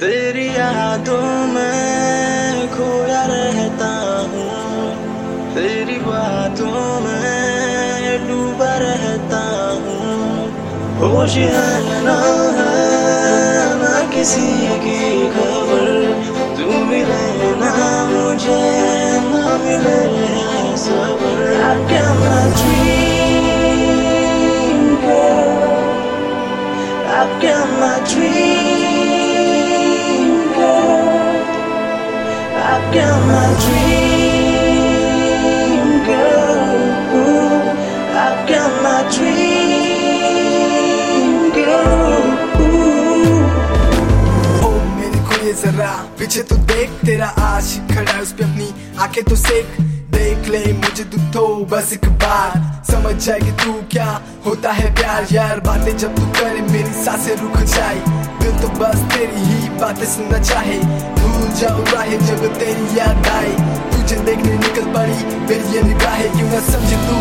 तेरी यादों में खोया रहता हूँ। तेरी बातों में डूबा रहता हूँ। होश है ना है ना किसी की खबर? तू मिले ना मुझे ना मिले सबर girl my dream जरा पीछे तो देख, तेरा आशिक खड़ा है उस पे अपनी आँखें तो सेक। देख ले, मुझे तू तो बस एक बार। समझ जाएगी तू क्या होता है प्यार यार। बातें जब तू करे, मेरी साँसें रुक जाए। दिल तो बस तेरी ही बातें सुनना चाहे। भूल जाओ राहे जब तेरी याद आए। तुझे देखने निकल पड़ी मेरी ये निगाहें क्यों ना समझे तू?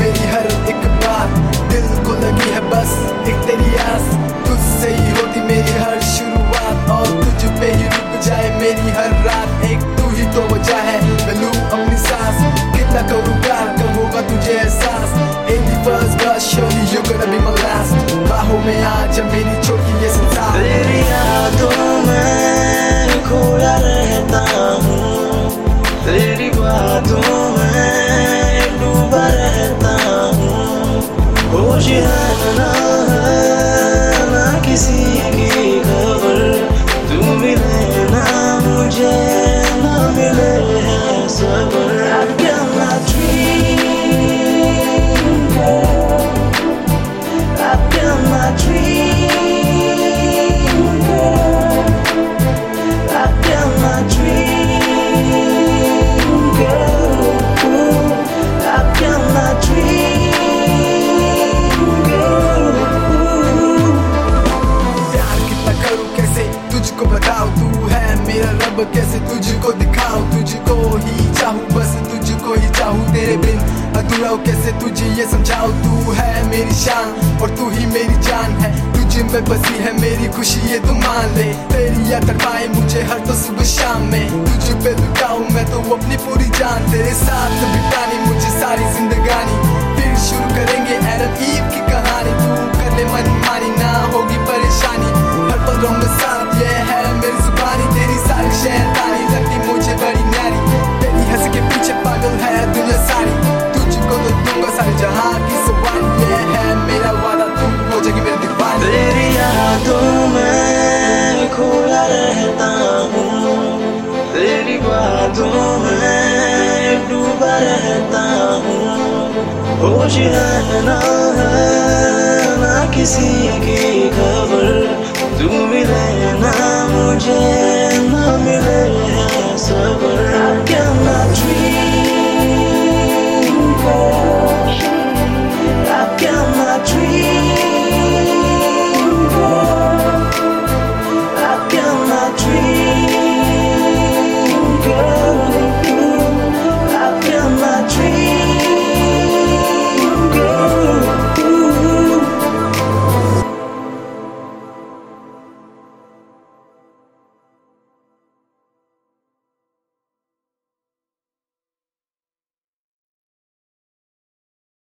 मेरी हर एक बात दिल को लगी है बस एक तेरी आस। तुझसे ही होती मेरी हर शुरुआत और तुझ पे ही रुक जाए मेरी हर रात। एक तू ही तो वजह है मैं लूँ अपनी सांस। कितना करूँ प्यार कब होगा तुझे एहसास। In the first bus, surely you're gonna be my last बाहों में आ जब मेरी छोटी ये संसार। तेरी यादों में खोया रहता हूँ। तेरी बातों में डूबा रहता हूँ। होश है ना रब कैसे तुझको दिखाऊँ? तुझको ही चाहूँ बस तुझको ही चाहूँ तेरे बिन। अधूरा हूँ, कैसे तुझे ये समझाऊं? तू है मेरी शान और तू ही मेरी जान है। तुझे में बसी है मेरी खुशी ये तू मान ले। तेरी याद तड़पाए मुझे हर तो सुबह शाम में। तुझ पे लुटाऊं मैं तो अपनी पूरी जान। तेरे साथ बितानी मुझे सारी जिंदगानी। फिर शुरू करेंगे एडम रहता हूँ होश है ना है ना किसी की खबर। तू भी रहना मुझे।